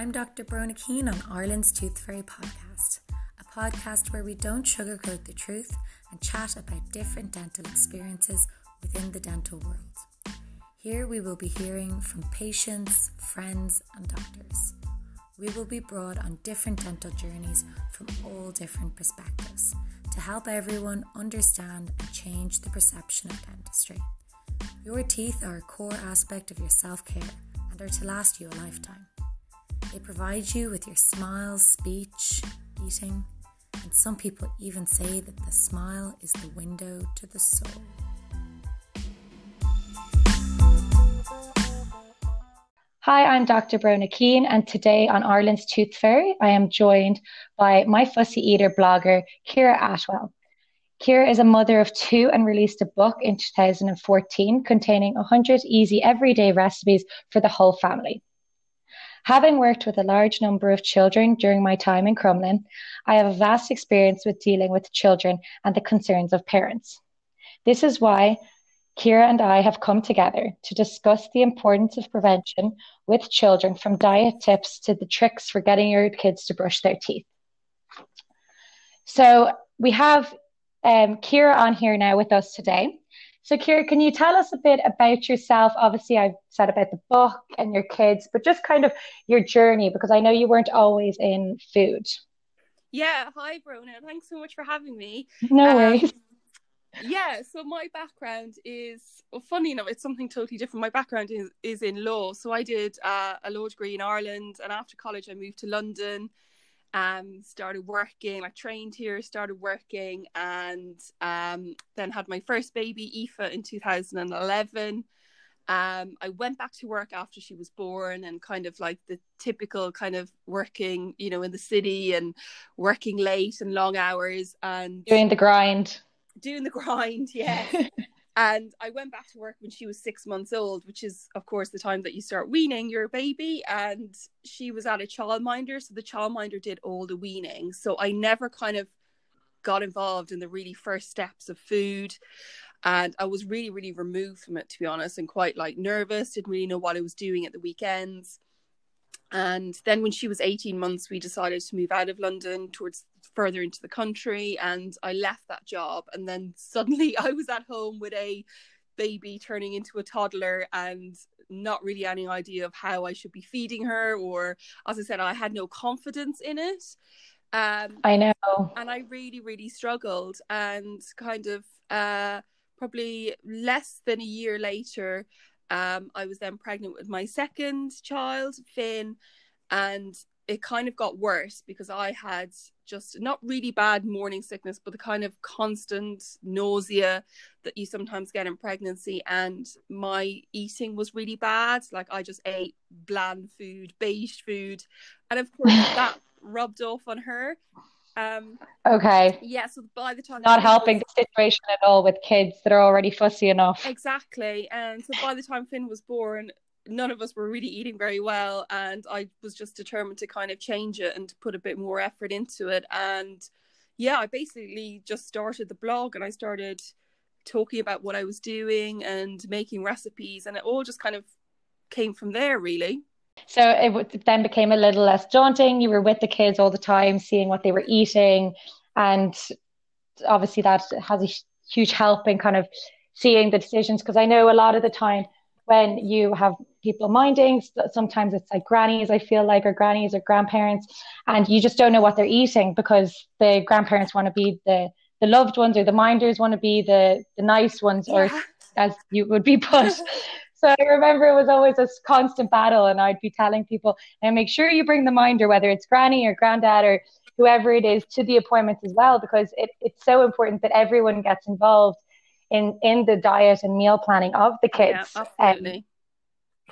I'm Dr. Brona Keane on Ireland's Tooth Fairy podcast, a podcast where we don't sugarcoat the truth and chat about different dental experiences within the dental world. Here we will be hearing from patients, friends, and doctors. We will be brought on different dental journeys from all different perspectives to help everyone understand and change the perception of dentistry. Your teeth are a core aspect of your self care and are to last you a lifetime. They provide you with your smiles, speech, eating, and some people even say that the smile is the window to the soul. Hi, I'm Dr. Brona Keane, and today on Ireland's Tooth Fairy, I am joined by my fussy eater blogger, Ciara Attwell. Ciara is a mother of two and released a book in 2014 containing 100 easy everyday recipes for the whole family. Having worked with a large number of children during my time in Crumlin, I have a vast experience with dealing with children and the concerns of parents. This is why Ciara and I have come together to discuss the importance of prevention with children from diet tips to the tricks for getting your kids to brush their teeth. So we have um, Ciara on here now with us today. So, Ciara, can you tell us a bit about yourself? Obviously, I've said about the book and your kids, but just kind of your journey because I know you weren't always in food. Yeah, hi, Brona. Thanks so much for having me. No um, worries. Yeah, so my background is, well, funny enough, it's something totally different. My background is, is in law. So I did uh, a law degree in Ireland, and after college, I moved to London um started working i trained here started working and um then had my first baby aoife in 2011 um i went back to work after she was born and kind of like the typical kind of working you know in the city and working late and long hours and doing the grind. Doing the grind yeah And I went back to work when she was six months old, which is, of course, the time that you start weaning your baby. And she was at a childminder. So the childminder did all the weaning. So I never kind of got involved in the really first steps of food. And I was really, really removed from it, to be honest, and quite like nervous, didn't really know what I was doing at the weekends. And then when she was 18 months, we decided to move out of London towards further into the country and I left that job and then suddenly I was at home with a baby turning into a toddler and not really any idea of how I should be feeding her or as I said I had no confidence in it. Um I know. and I really really struggled and kind of uh probably less than a year later um I was then pregnant with my second child Finn and it kind of got worse because I had just not really bad morning sickness, but the kind of constant nausea that you sometimes get in pregnancy. And my eating was really bad. Like I just ate bland food, beige food. And of course, that rubbed off on her. Um, okay. Yeah. So by the time not helping was... the situation at all with kids that are already fussy enough. Exactly. And so by the time Finn was born, none of us were really eating very well and i was just determined to kind of change it and to put a bit more effort into it and yeah i basically just started the blog and i started talking about what i was doing and making recipes and it all just kind of came from there really so it then became a little less daunting you were with the kids all the time seeing what they were eating and obviously that has a huge help in kind of seeing the decisions because i know a lot of the time when you have people minding. Sometimes it's like grannies, I feel like, or grannies or grandparents, and you just don't know what they're eating because the grandparents want to be the the loved ones or the minders want to be the the nice ones, yeah. or as you would be put. so I remember it was always a constant battle, and I'd be telling people, and make sure you bring the minder, whether it's granny or granddad or whoever it is, to the appointment as well, because it, it's so important that everyone gets involved in in the diet and meal planning of the kids. Yeah, absolutely. Um,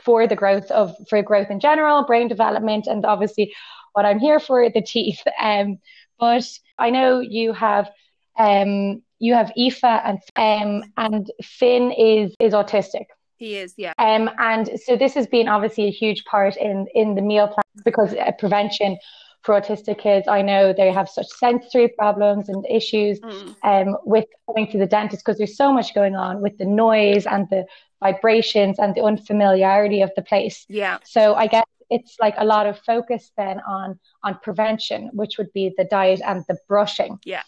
for the growth of for growth in general, brain development, and obviously what I'm here for the teeth. Um, but I know you have um you have Aoife and um and Finn is is autistic. He is, yeah. Um, and so this has been obviously a huge part in in the meal plan because uh, prevention for autistic kids. I know they have such sensory problems and issues mm. um, with going to the dentist because there's so much going on with the noise and the vibrations and the unfamiliarity of the place. Yeah. So I guess it's like a lot of focus then on on prevention, which would be the diet and the brushing. Yeah.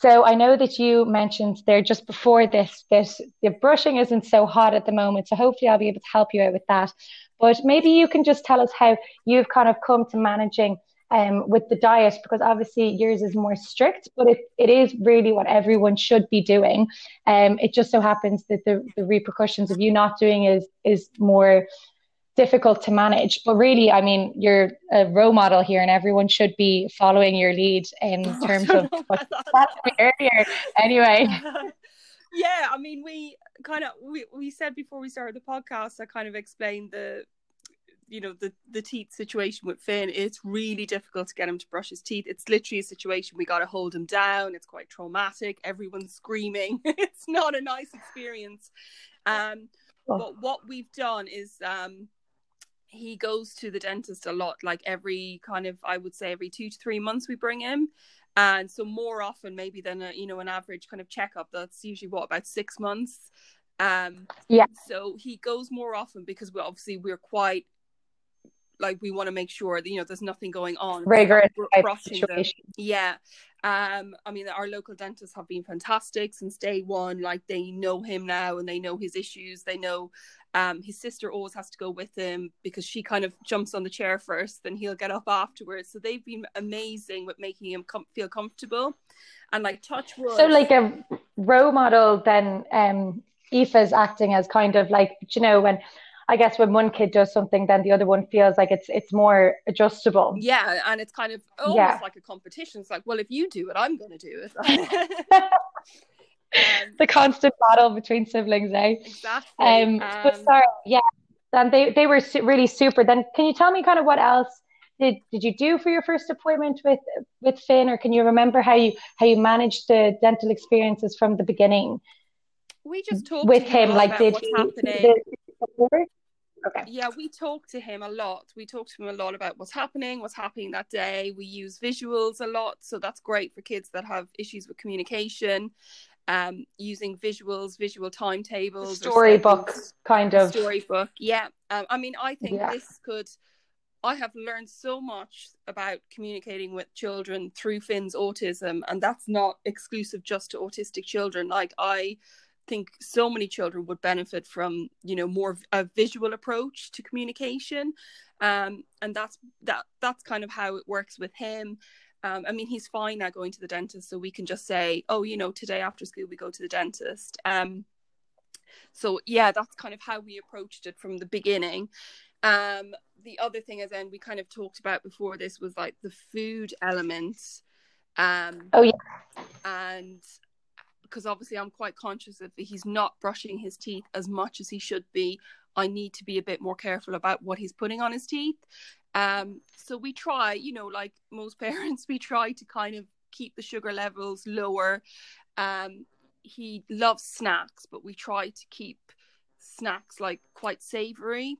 So I know that you mentioned there just before this that the brushing isn't so hot at the moment. So hopefully I'll be able to help you out with that. But maybe you can just tell us how you've kind of come to managing um, with the diet because obviously yours is more strict, but it, it is really what everyone should be doing. Um, it just so happens that the, the repercussions of you not doing is is more difficult to manage. But really, I mean, you're a role model here, and everyone should be following your lead in terms of what earlier. Anyway. yeah, I mean, we kind of we, we said before we started the podcast, I kind of explained the you know the the teeth situation with Finn, it's really difficult to get him to brush his teeth. It's literally a situation we got to hold him down. It's quite traumatic. Everyone's screaming. it's not a nice experience. Um, oh. but what we've done is um, he goes to the dentist a lot, like every kind of I would say every two to three months we bring him. And so more often maybe than a you know an average kind of checkup. That's usually what about six months. Um, yeah. So he goes more often because we obviously we're quite like we want to make sure that you know there's nothing going on rigorous yeah um i mean our local dentists have been fantastic since day one like they know him now and they know his issues they know um his sister always has to go with him because she kind of jumps on the chair first then he'll get up afterwards so they've been amazing with making him com- feel comfortable and like touch wood so like a role model then um Aoife's acting as kind of like you know when I guess when one kid does something, then the other one feels like it's it's more adjustable. Yeah, and it's kind of almost yeah. like a competition. It's like, well, if you do it, I'm going to do it. um, the constant battle between siblings, eh? Exactly. Um, um, but sorry, yeah, and they they were su- really super. Then, can you tell me kind of what else did did you do for your first appointment with with Finn, or can you remember how you how you managed the dental experiences from the beginning? We just talked with him, like did what's he, happening. Did, Okay. Yeah, we talk to him a lot. We talk to him a lot about what's happening, what's happening that day. We use visuals a lot, so that's great for kids that have issues with communication. Um, using visuals, visual timetables, storybook kind of storybook. Yeah, um, I mean, I think yeah. this could. I have learned so much about communicating with children through Finn's autism, and that's not exclusive just to autistic children. Like I think so many children would benefit from you know more a visual approach to communication um, and that's that that's kind of how it works with him um, I mean, he's fine now going to the dentist, so we can just say, "Oh, you know, today after school we go to the dentist." Um, so yeah, that's kind of how we approached it from the beginning. Um, the other thing, as then we kind of talked about before this, was like the food elements. Um, oh yeah, and because obviously I'm quite conscious of he's not brushing his teeth as much as he should be. I need to be a bit more careful about what he's putting on his teeth. Um, so we try, you know, like most parents, we try to kind of keep the sugar levels lower. Um, he loves snacks, but we try to keep snacks like quite savory.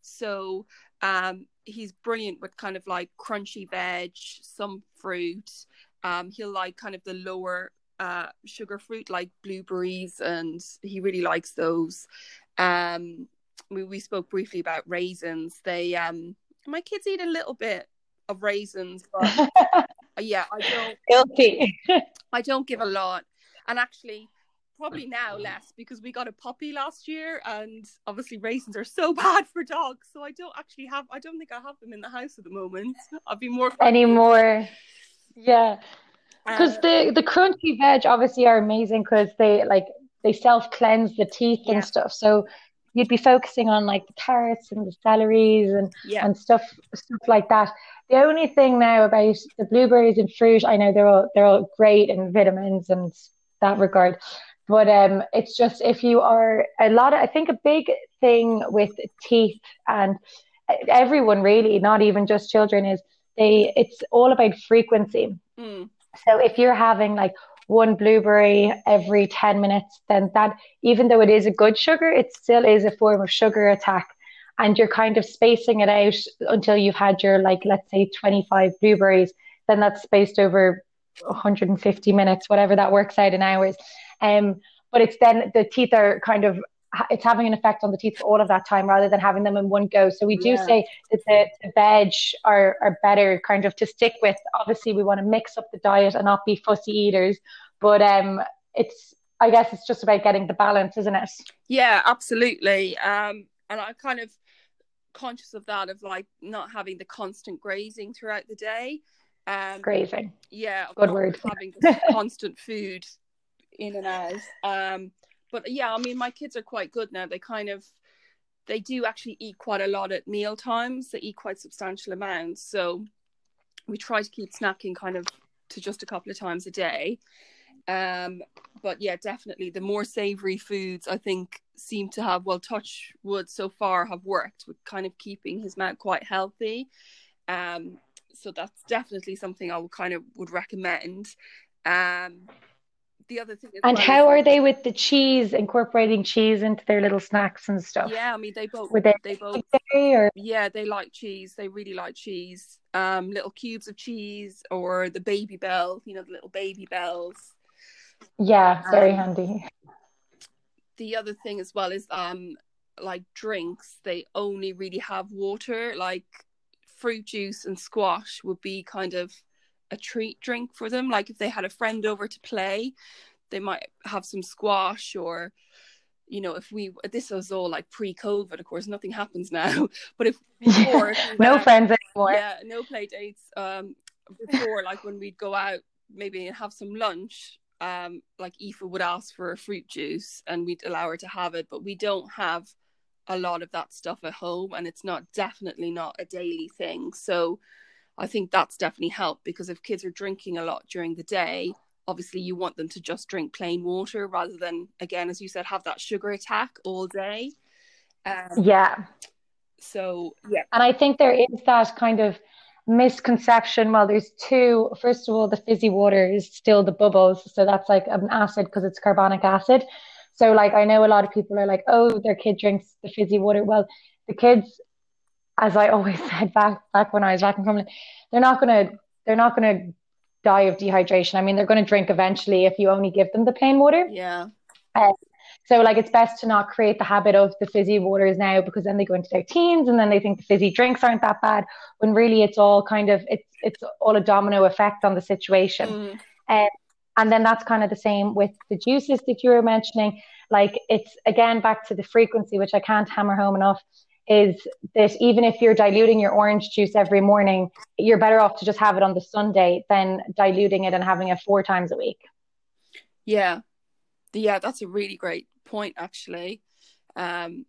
So um, he's brilliant with kind of like crunchy veg, some fruit. Um, he'll like kind of the lower uh, sugar fruit like blueberries, and he really likes those. Um, we, we spoke briefly about raisins. They um, my kids eat a little bit of raisins, but yeah, I don't. Guilty. I don't give a lot, and actually, probably now less because we got a puppy last year, and obviously raisins are so bad for dogs. So I don't actually have. I don't think I have them in the house at the moment. I'll be more anymore. Yeah, because uh, the the crunchy veg obviously are amazing because they like they self cleanse the teeth yeah. and stuff. So you'd be focusing on like the carrots and the celeries and yeah. and stuff stuff like that. The only thing now about the blueberries and fruit, I know they're all they're all great in vitamins and that regard. But um, it's just if you are a lot of, I think a big thing with teeth and everyone really, not even just children, is they it's all about frequency. Mm. So if you're having like one blueberry every 10 minutes, then that, even though it is a good sugar, it still is a form of sugar attack. And you're kind of spacing it out until you've had your, like, let's say 25 blueberries, then that's spaced over 150 minutes, whatever that works out in hours. Um, but it's then the teeth are kind of it's having an effect on the teeth all of that time rather than having them in one go. So we do Yeah. say that the, the veg are, are better kind of to stick with. Obviously, we want to mix up the diet and not be fussy eaters, but um, it's I guess it's just about getting the balance, isn't it? Yeah, absolutely. Um, and I'm kind of conscious of that, of like not having the constant grazing throughout the day. Um, Grazing. yeah, Good word. having constant food in and out. Um, but yeah, I mean, my kids are quite good now. They kind of they do actually eat quite a lot at meal times. They eat quite substantial amounts. So we try to keep snacking kind of to just a couple of times a day. Um, but yeah, definitely the more savory foods I think seem to have well touch wood so far have worked with kind of keeping his mouth quite healthy. Um, so that's definitely something I would kind of would recommend. Um, the other thing, And well how are they with the cheese, incorporating cheese into their little snacks and stuff? Yeah, I mean they both Were they they both or yeah they like cheese. They really like cheese. Um, little cubes of cheese or the Babybel, you know, the little Babybels. Yeah, very Um, handy. the other thing as well is um like drinks they only really have water like fruit juice and squash would be kind of a treat drink for them like if they had a friend over to play they might have some squash or you know if we this was all like pre-covid of course nothing happens now but if before if we no out- friends anymore. yeah no play dates um before like when we'd go out maybe and have some lunch um like Aoife would ask for a fruit juice and we'd allow her to have it but we don't have a lot of that stuff at home and it's not definitely not a daily thing. So I think that's definitely helped because if kids are drinking a lot during the day obviously you want them to just drink plain water rather than again as you said have that sugar attack all day. Um, Yeah. so yeah. And I think there is that kind of misconception. Well, there's two. First of all, the fizzy water is still the bubbles. So that's like an acid because it's carbonic acid. So, like, I know a lot of people are like, oh, their kid drinks the fizzy water. Well, the kids, as I always said back back when I was back in Crumlin, they're not gonna they're not gonna die of dehydration. I mean, they're gonna drink eventually if you only give them the plain water. yeah um, So like it's best to not create the habit of the fizzy waters now because then they go into their teens and then they think the fizzy drinks aren't that bad when really it's all kind of it's it's all a domino effect on the situation. Mm. And then that's kind of the same with the juices that you were mentioning. Like it's again back to the frequency, which I can't hammer home enough, is that even if you're diluting your orange juice every morning, you're better off to just have it on the Sunday than diluting it and having it four times a week. Yeah. Yeah, that's a really great point actually. Um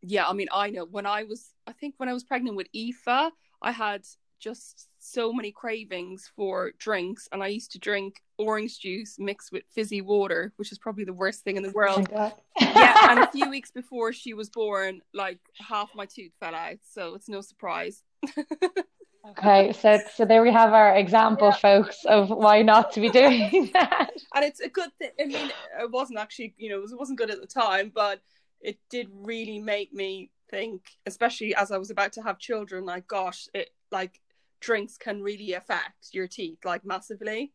yeah, I mean I know when I was I think when I was pregnant with Aoife, I had just so many cravings for drinks and I used to drink orange juice mixed with fizzy water, which is probably the worst thing in the world. yeah, and a few weeks before she was born, like half my tooth fell out, so it's no surprise. Okay, so so there we have our example, folks, of why not to be doing that. and it's a good thing. I mean, it wasn't actually, you know, it wasn't good at the time, but it did really make me think, especially as I was about to have children. Like, gosh, it like drinks can really affect your teeth like massively.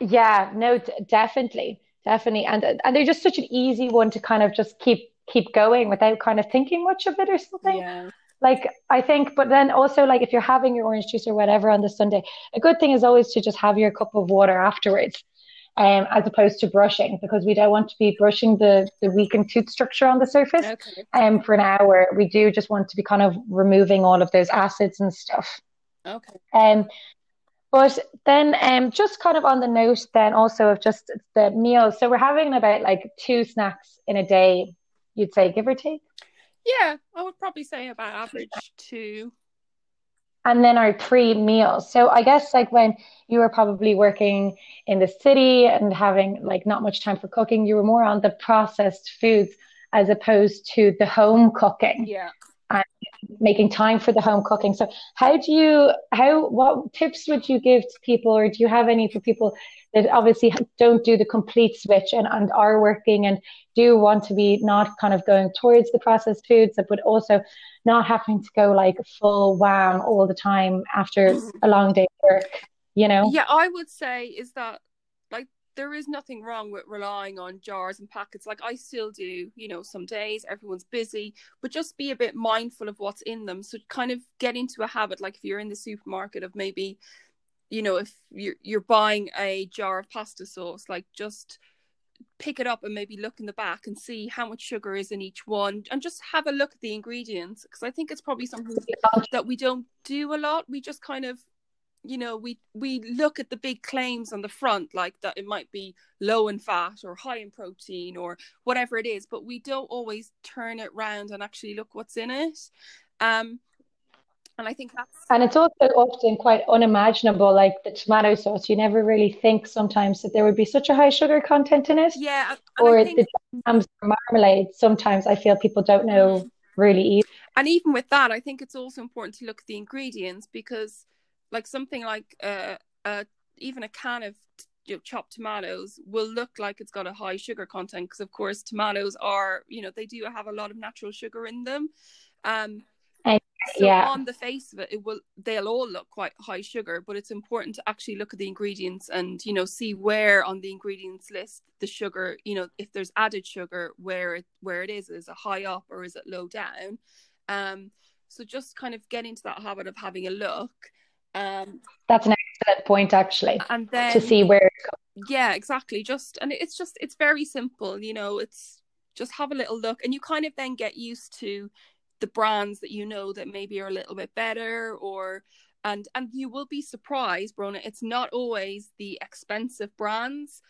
Yeah, no, d- definitely, definitely, and and they're just such an easy one to kind of just keep keep going without kind of thinking much of it or something. Yeah, Like I think, but then also like if you're having your orange juice or whatever on the Sunday, a good thing is always to just have your cup of water afterwards, um, as opposed to brushing because we don't want to be brushing the the weakened tooth structure on the surface. okay, Um, for an hour, we do just want to be kind of removing all of those acids and stuff. okay, Um, but then um, just kind of on the note then also of just the meals. So we're having about like two snacks in a day, you'd say, give or take. Yeah. I would probably say about average two. And then our three meals. So I guess like when you were probably working in the city and having like not much time for cooking, you were more on the processed foods as opposed to the home cooking. Yeah, And making time for the home cooking. So how do you how what tips would you give to people or do you have any for people that obviously don't do the complete switch and, and are working and do want to be not kind of going towards the processed foods but also not having to go like full wham all the time after a long day of work, you know? yeah. I would say is that like there is nothing wrong with relying on jars and packets like i still do you know some days everyone's busy but just be a bit mindful of what's in them so kind of get into a habit like if you're in the supermarket of maybe you know if you're you're buying a jar of pasta sauce like just pick it up and maybe look in the back and see how much sugar is in each one and just have a look at the ingredients because i think it's probably something that we don't do a lot. We just kind of you know we we look at the big claims on the front like that it might be low in fat or high in protein or whatever it is but we don't always turn it round and actually look what's in it. Um and I think that's and it's also often quite unimaginable like the tomato sauce you never really think sometimes that there would be such a high sugar content in it yeah or think... the jams or marmalade sometimes I feel people don't know mm. really either. and even with that I think it's also important to look at the ingredients because like something like uh, uh even a can of you know, chopped tomatoes will look like it's got a high sugar content because of course tomatoes are you know they do have a lot of natural sugar in them um so yeah. on the face of it it will they'll all look quite high sugar but it's important to actually look at the ingredients and you know see where on the ingredients list the sugar you know if there's added sugar where it where it is is it high up or is it low down um so just kind of get into that habit of having a look um, That's an excellent point, actually. And then to see where. Yeah, exactly. Just and it's just it's very simple. You know, it's just have a little look, and you kind of then get used to the brands that you know that maybe are a little bit better, or and and you will be surprised, Brona. It's not always the expensive brands.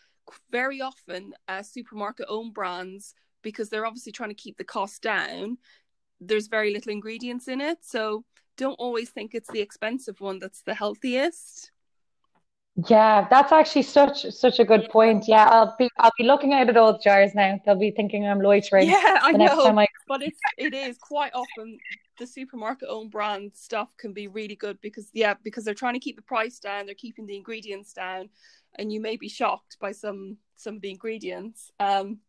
Very often, uh, supermarket owned brands because they're obviously trying to keep the cost down. There's very little ingredients in it, so don't always think it's the expensive one that's the healthiest. Yeah, that's actually such such a good point. Yeah, I'll be I'll be looking at those jars now. They'll be thinking I'm loitering. Yeah, I know. But it's it is quite often the supermarket owned brand stuff can be really good because yeah, because they're trying to keep the price down, they're keeping the ingredients down, and you may be shocked by some some of the ingredients. Um,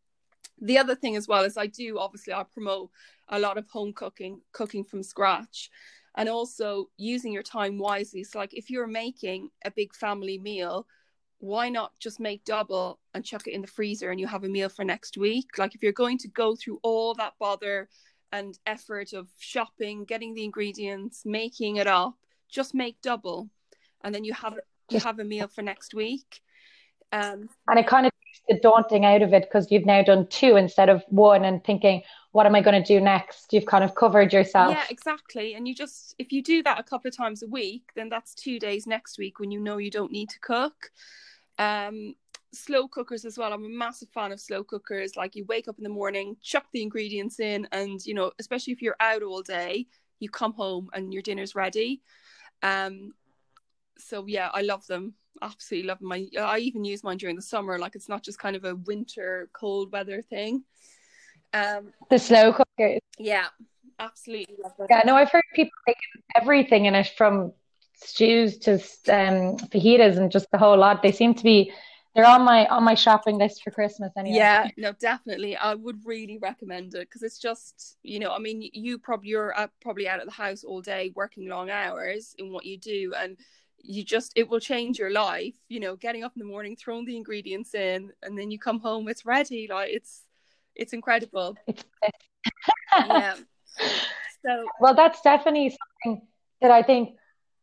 the other thing as well is I do obviously I promote a lot of home cooking, cooking from scratch and also using your time wisely. So, like if you're making a big family meal, why not just make double and chuck it in the freezer and you have a meal for next week? Like if you're going to go through all that bother and effort of shopping, getting the ingredients, making it up, just make double, and then you have you have a meal for next week. Um, and it kind of takes the daunting out of it because you've now done two instead of one, and thinking, what am I going to do next? You've kind of covered yourself. Yeah, exactly. And you just, if you do that a couple of times a week, then that's two days next week when you know you don't need to cook. Um, slow cookers as well. I'm a massive fan of slow cookers. Like you wake up in the morning, chuck the ingredients in, and you know, especially if you're out all day, you come home and your dinner's ready. Um, so yeah, I love them. Absolutely love them. I, I even use mine during the summer. Like it's not just kind of a winter cold weather thing. Um, the slow cookers. Yeah, absolutely. Yeah, no, I've heard people making everything in it from stews to um, fajitas and just the whole lot. They seem to be they're on my on my shopping list for Christmas anyway. Yeah, no, definitely. I would really recommend it because it's just you know, I mean, you probably you're uh, probably out of the house all day working long hours in what you do, and you just it will change your life. You know, getting up in the morning, throwing the ingredients in, and then you come home, it's ready. Like it's it's incredible. It's yeah. So well, that's definitely something that I think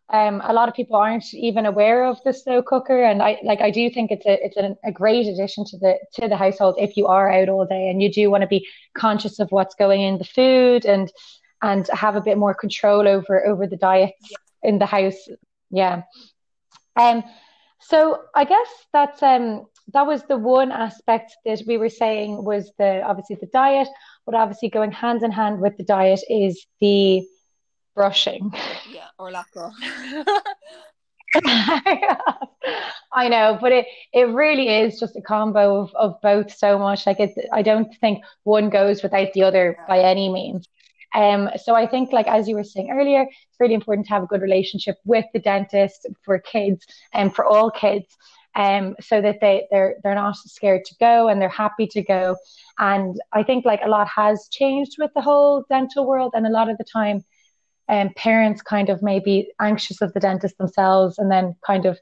um, a lot of people aren't even aware of the slow cooker, and I like I do think it's a it's a, a great addition to the to the household if you are out all day and you do want to be conscious of what's going in the food and and have a bit more control over over the diets yeah. in the house. Yeah. Um. So I guess that's um that was the one aspect that we were saying was the obviously the diet, but obviously going hand in hand with the diet is the brushing. Yeah, or lack of. I know, but it it really is just a combo of, of both so much. Like it, I don't think one goes without the other by any means. Um, so I think, like as you were saying earlier, it's really important to have a good relationship with the dentist for kids and for all kids um, so that they they're they're not scared to go and they're happy to go. And I think like a lot has changed with the whole dental world, and a lot of the time, um, parents kind of may be anxious of the dentist themselves, and then kind of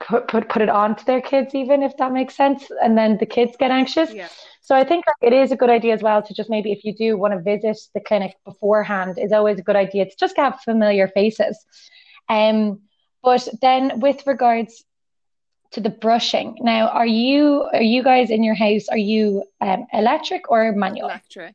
put put put it on to their kids, even if that makes sense, and then the kids get anxious. Yeah. So I think it is a good idea as well to just maybe if you do want to visit the clinic beforehand, is always a good idea to just have familiar faces. Um, but then with regards to the brushing, now are you are you guys in your house? Are you um, electric or manual? Electric.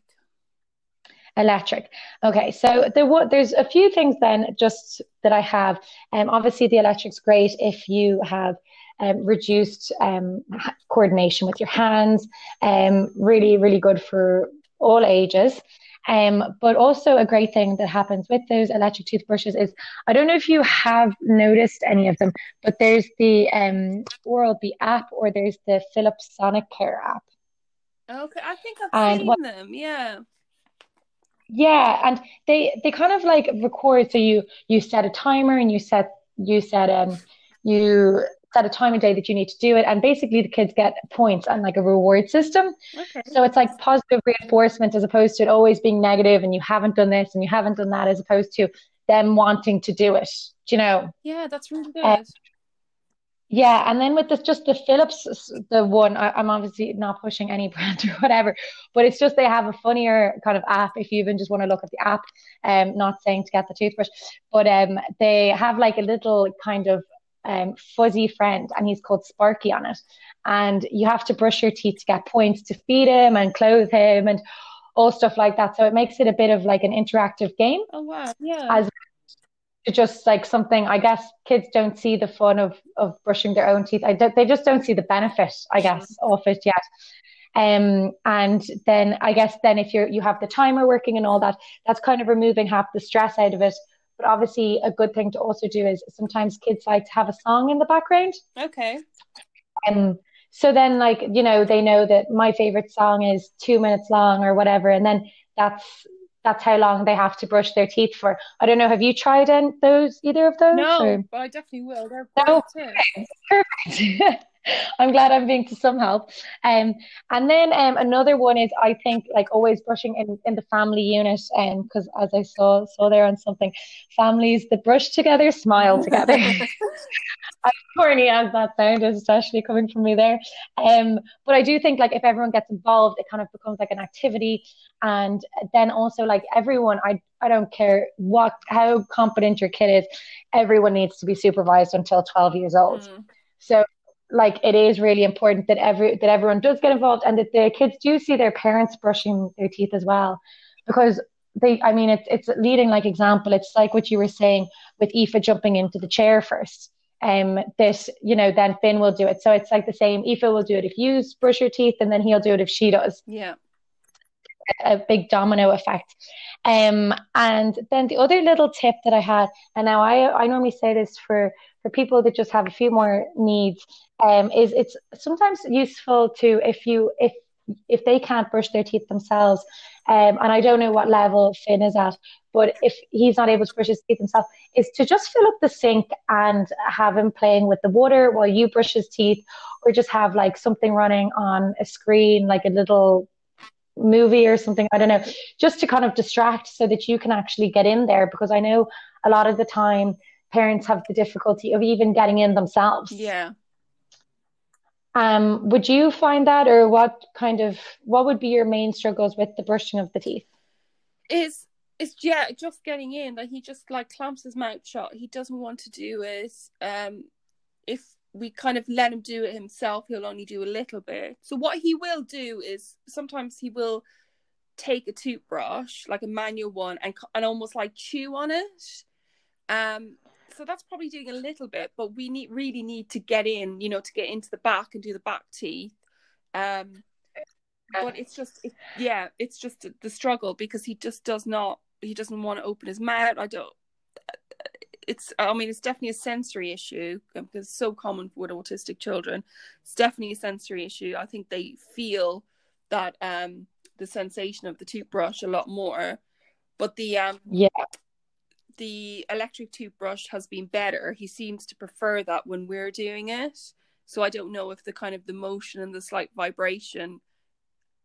Electric. Okay, so there there's a few things then just that I have. Um, obviously the electric's great if you have um, reduced um, coordination with your hands. Um, really, really good for all ages. Um, but also a great thing that happens with those electric toothbrushes is I don't know if you have noticed any of them, but there's the um, Oral B app or there's the Philips Sonicare app. Okay, I think I've and seen what, them. Yeah. Yeah, and they they kind of like record. So you you set a timer and you set you set um you set a time of day that you need to do it and basically the kids get points and like a reward system okay. so it's like positive reinforcement as opposed to it always being negative and you haven't done this and you haven't done that as opposed to them wanting to do it do you know yeah that's really good yeah, and then with this, just the Philips, the one I, am obviously not pushing any brand or whatever, but it's just they have a funnier kind of app if you even just want to look at the app. Um, not saying to get the toothbrush, but um, they have like a little kind of um, fuzzy friend, and he's called Sparky on it. And you have to brush your teeth to get points to feed him and clothe him and all stuff like that. So it makes it a bit of like an interactive game. Oh wow! Yeah. As just like something, I guess kids don't see the fun of of brushing their own teeth. I they just don't see the benefit, I guess, of it yet. Um, and then I guess then if you're you have the timer working and all that, that's kind of removing half the stress out of it but obviously, a good thing to also do is sometimes kids like to have a song in the background. Okay. Um, so then, like, you know, they know that my favorite song is two minutes long or whatever. And then that's that's how long they have to brush their teeth for. I don't know. Have you tried in those either of those? No, or? but I definitely will. They're no? Okay. Perfect. I'm glad I'm being to some help. Um, and then um, another one is I think like always brushing in, in the family unit, um, because as I saw saw there on something, families that brush together smile together. as corny as that sound sounded, especially coming from me there. Um, but I do think like if everyone gets involved, it kind of becomes like an activity, and then also like everyone, I I don't care what how competent your kid is, everyone needs to be supervised until 12 years old. Mm. So like it is really important that every that everyone does get involved and that the kids do see their parents brushing their teeth as well. Because they i mean it's it's leading like example. It's like what you were saying with Aoife jumping into the chair first. Um this you know then Finn will do it. So it's like the same. Aoife will do it if you brush your teeth and then he'll do it if she does. Yeah. A big domino effect. Um and then the other little tip that I had and now I I normally say this for for people that just have a few more needs um, is it's sometimes useful to if you if if they can't brush their teeth themselves um, and I don't know what level Finn is at but if he's not able to brush his teeth himself is to just fill up the sink and have him playing with the water while you brush his teeth or just have like something running on a screen like a little movie or something i don't know just to kind of distract so that you can actually get in there because i know a lot of the time parents have the difficulty of even getting in themselves. Yeah. Um, would you find that, or what kind of what would be your main struggles with the brushing of the teeth? Is it's yeah, just getting in. Like he just like clamps his mouth shut. He doesn't want to do it. Um, if we kind of let him do it himself, he'll only do a little bit. So what he will do is sometimes he will take a toothbrush, like a manual one, and and almost like chew on it. Um, so that's probably doing a little bit, but we need really need to get in, you know, to get into the back and do the back teeth. Um, but it's just, it, yeah, it's just the struggle because he just does not, he doesn't want to open his mouth. I don't. It's, I mean, it's definitely a sensory issue because it's so common with autistic children. It's definitely a sensory issue. I think they feel that um, the sensation of the toothbrush a lot more. But the um, yeah, the electric toothbrush has been better. He seems to prefer that when we're doing it. So I don't know if the kind of the motion and the slight vibration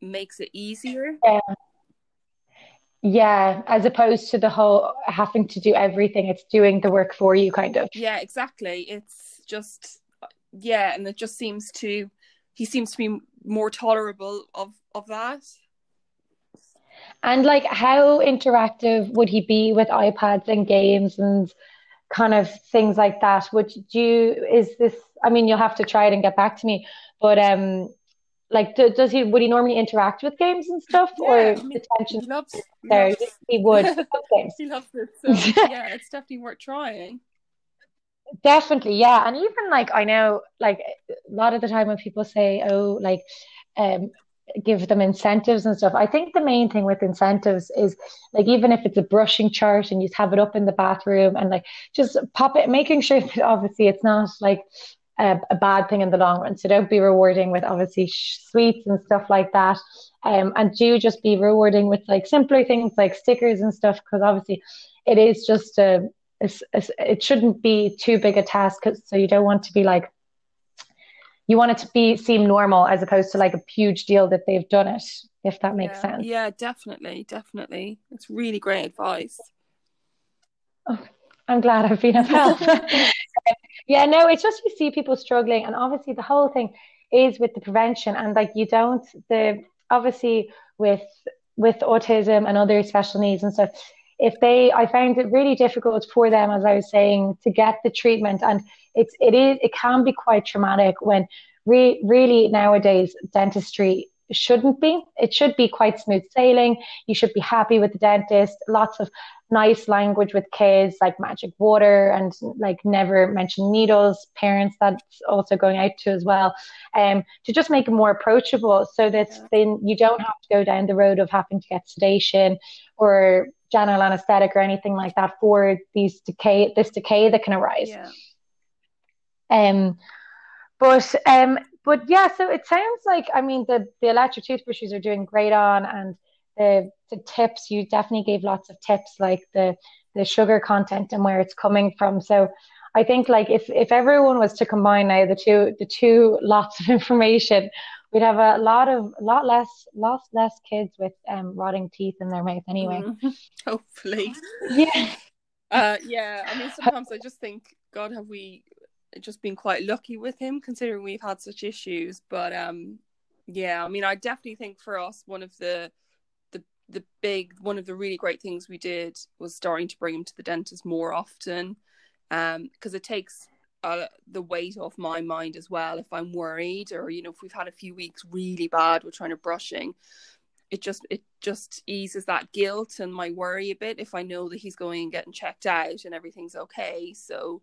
makes it easier. Yeah. Yeah, as opposed to the whole having to do everything, it's doing the work for you kind of. Yeah, exactly. It's just yeah, and it just seems to he seems to be more tolerable of of that. And like, how interactive would he be with iPads and games and kind of things like that? Would you, is this, I mean, you'll have to try it and get back to me, but um, like, do, does he, would he normally interact with games and stuff yeah, or I mean, attention he loves, there? Loves, he would. he loves it. So, yeah, it's definitely worth trying. Definitely, yeah. And even like I know like a lot of the time when people say, oh, like um give them incentives and stuff. I think the main thing with incentives is like even if it's a brushing chart and you have it up in the bathroom and like just pop it, making sure that obviously it's not like a, a bad thing in the long run. So don't be rewarding with obviously sweets and stuff like that. Um, and do just be rewarding with like simpler things like stickers and stuff because obviously it is just a, a, a, it shouldn't be too big a task. So you don't want to be like you want it to be seem normal as opposed to like a huge deal that they've done it if that makes yeah, sense. Yeah definitely definitely. It's really great advice. Oh, i'm glad i've been of help yeah no it's just you see people struggling and obviously the whole thing is with the prevention and like you don't the obviously with with autism and other special needs and stuff if they i found it really difficult for them as i was saying to get the treatment. And it's it is it can be quite traumatic when re- really nowadays dentistry shouldn't be. It should be quite smooth sailing. You should be happy with the dentist. Lots of nice language with kids like magic water and like never mention needles. Parents that's also going out to as well. Um to just make it more approachable so that then you don't have to go down the road of having to get sedation or general anesthetic or anything like that for these decay this decay that can arise. Yeah. Um, but um, but yeah, so it sounds like I mean the the electric toothbrushes are doing great on, and the the tips you definitely gave lots of tips like the the sugar content and where it's coming from. So I think like if if everyone was to combine now the two the two lots of information we'd have a lot of lot less lot less kids with um, rotting teeth in their mouth anyway. Mm, hopefully. Yeah. Uh, yeah. I mean, sometimes I just think, God, have we just been quite lucky with him, considering we've had such issues. But um, yeah. I mean, I definitely think for us, one of the the the big one of the really great things we did was starting to bring him to the dentist more often, um, because it takes uh, the weight off my mind as well if i'm worried or you know if we've had a few weeks really bad with trying to brushing it just it just eases that guilt and my worry a bit if i know that he's going and getting checked out and everything's okay so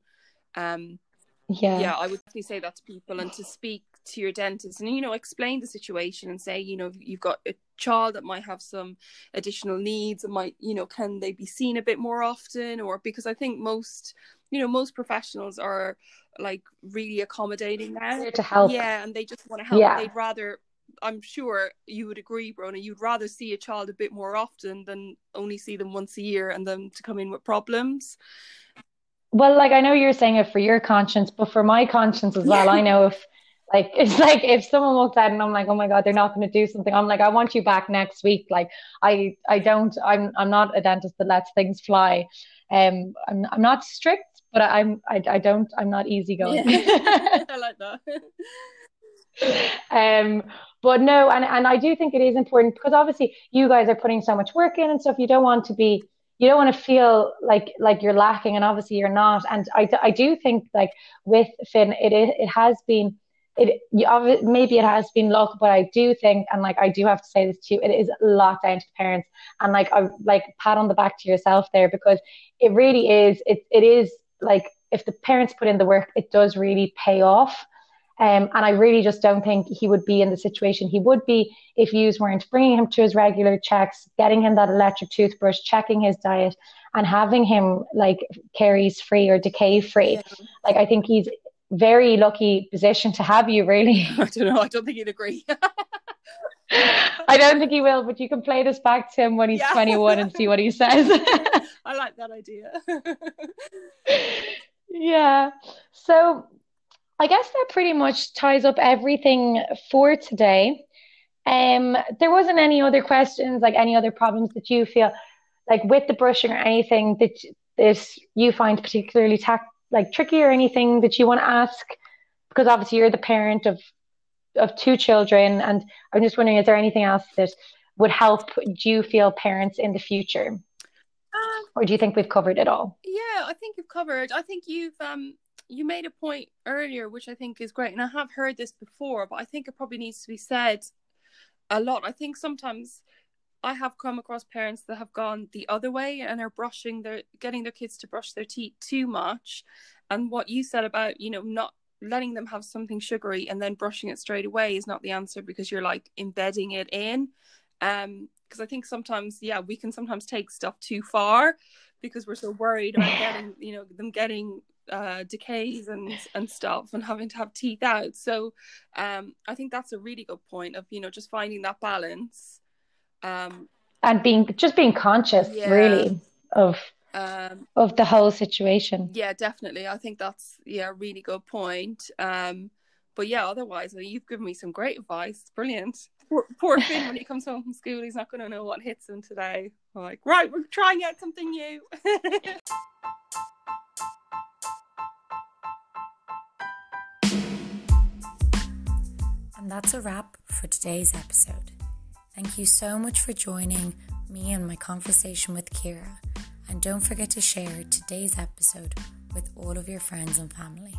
um yeah. Yeah i would definitely say that to people and to speak to your dentist and you know explain the situation and say you know you've got a child that might have some additional needs and might you know can they be seen a bit more often? Or because i think most you know most professionals are like really accommodating now. To help. Yeah and they just want to help. Yeah. they'd rather i'm sure you would agree brona you'd rather see a child a bit more often than only see them once a year and them to come in with problems well like i know you're saying it for your conscience but for my conscience as well i know if like it's like if someone walks out and I'm like, oh my god, they're not going to do something. I'm like, I want you back next week. Like I I don't I'm I'm not a dentist that lets things fly. Um, I'm I'm not strict, but I, I'm I, I don't I'm not easygoing. Yeah. I like that. um, but no, and and I do think it is important because obviously you guys are putting so much work in and stuff. You don't want to be you don't want to feel like like you're lacking, and obviously you're not. And I I do think like with Finn, it it, it has been it you maybe it has been luck, but I do think, and like I do have to say this too, it is a lot down to the parents, and like I like pat on the back to yourself there because it really is. It it is like if the parents put in the work, it does really pay off. Um, and I really just don't think he would be in the situation he would be if you weren't bringing him to his regular checks, getting him that electric toothbrush, checking his diet, and having him like caries free or decay free. Yeah. Like I think he's very lucky position to have you, really. I don't know. I don't think he'd agree. I don't think he will, but you can play this back to him when he's yeah. 21 and see what he says. I like that idea. yeah. So I guess that pretty much ties up everything for today. Um, there wasn't any other questions, like any other problems that you feel like with the brushing or anything that that you find particularly tac- like tricky or anything that you want to ask because obviously you're the parent of of two children, and I'm just wondering, is there anything else that would help? Do you feel parents in the future, um, or do you think we've covered it all? Yeah, I think you've covered. I think you've um you made a point earlier, which I think is great, and I have heard this before, but I think it probably needs to be said a lot. I think sometimes I have come across parents that have gone the other way and are brushing their getting their kids to brush their teeth too much. And what you said about, you know, not letting them have something sugary and then brushing it straight away is not the answer because you're like embedding it in. Um, because I think sometimes, yeah, we can sometimes take stuff too far because we're so worried about getting, you know, them getting uh, decays and and stuff and having to have teeth out. So um, I think that's a really good point of you know just finding that balance um, and being just being conscious yeah. really of um, of the whole situation. Yeah, definitely. I think that's yeah, a really good point. Um, but yeah, otherwise, you've given me some great advice. Brilliant. Poor, poor Finn, when he comes home from school, he's not going to know what hits him today. I'm like, right, we're trying out something new. and that's a wrap for today's episode. Thank you so much for joining me and my conversation with Ciara. And don't forget to share today's episode with all of your friends and family.